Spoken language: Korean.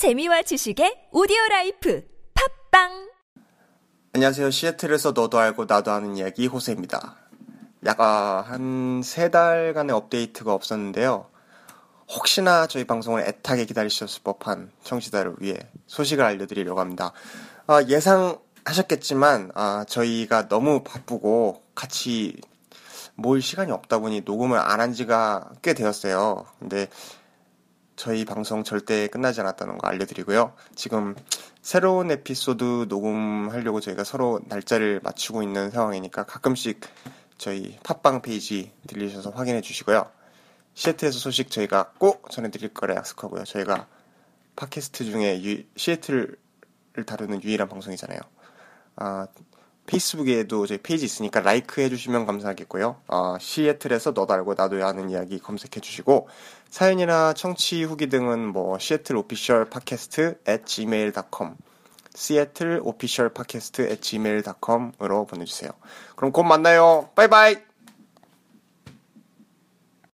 재미와 지식의 오디오 라이프 팟빵 안녕하세요. 시애틀에서 너도 알고 나도 아는 이야기 호세입니다. 약 한 세 달간의 업데이트가 없었는데요. 혹시나 저희 방송을 애타게 기다리셨을 법한 청취자를 위해 소식을 알려드리려고 합니다. 아, 예상하셨겠지만 아, 저희가 너무 바쁘고 같이 모일 시간이 없다 보니 녹음을 안 한 지가 꽤 되었어요. 근데 저희 방송 절대 끝나지 않았다는 거 알려드리고요. 지금 새로운 에피소드 녹음하려고 저희가 서로 날짜를 맞추고 있는 상황이니까 가끔씩 저희 팟빵 페이지 들리셔서 확인해 주시고요. 시애틀에서 소식 저희가 꼭 전해드릴 거라 약속하고요. 저희가 팟캐스트 중에 유, 시애틀을 다루는 유일한 방송이잖아요. 아, 페이스북에도 저희 페이지 있으니까 like 해주시면 감사하겠고요. 어, 시애틀에서 너도 알고 나도 아는 이야기 검색해 주시고 사연이나 청취 후기 등은 뭐 시애틀 오피셜 팟캐스트 at gmail.com 시애틀 오피셜 팟캐스트 at gmail.com으로 보내주세요. 그럼 곧 만나요. 바이바이!